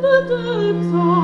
the depths of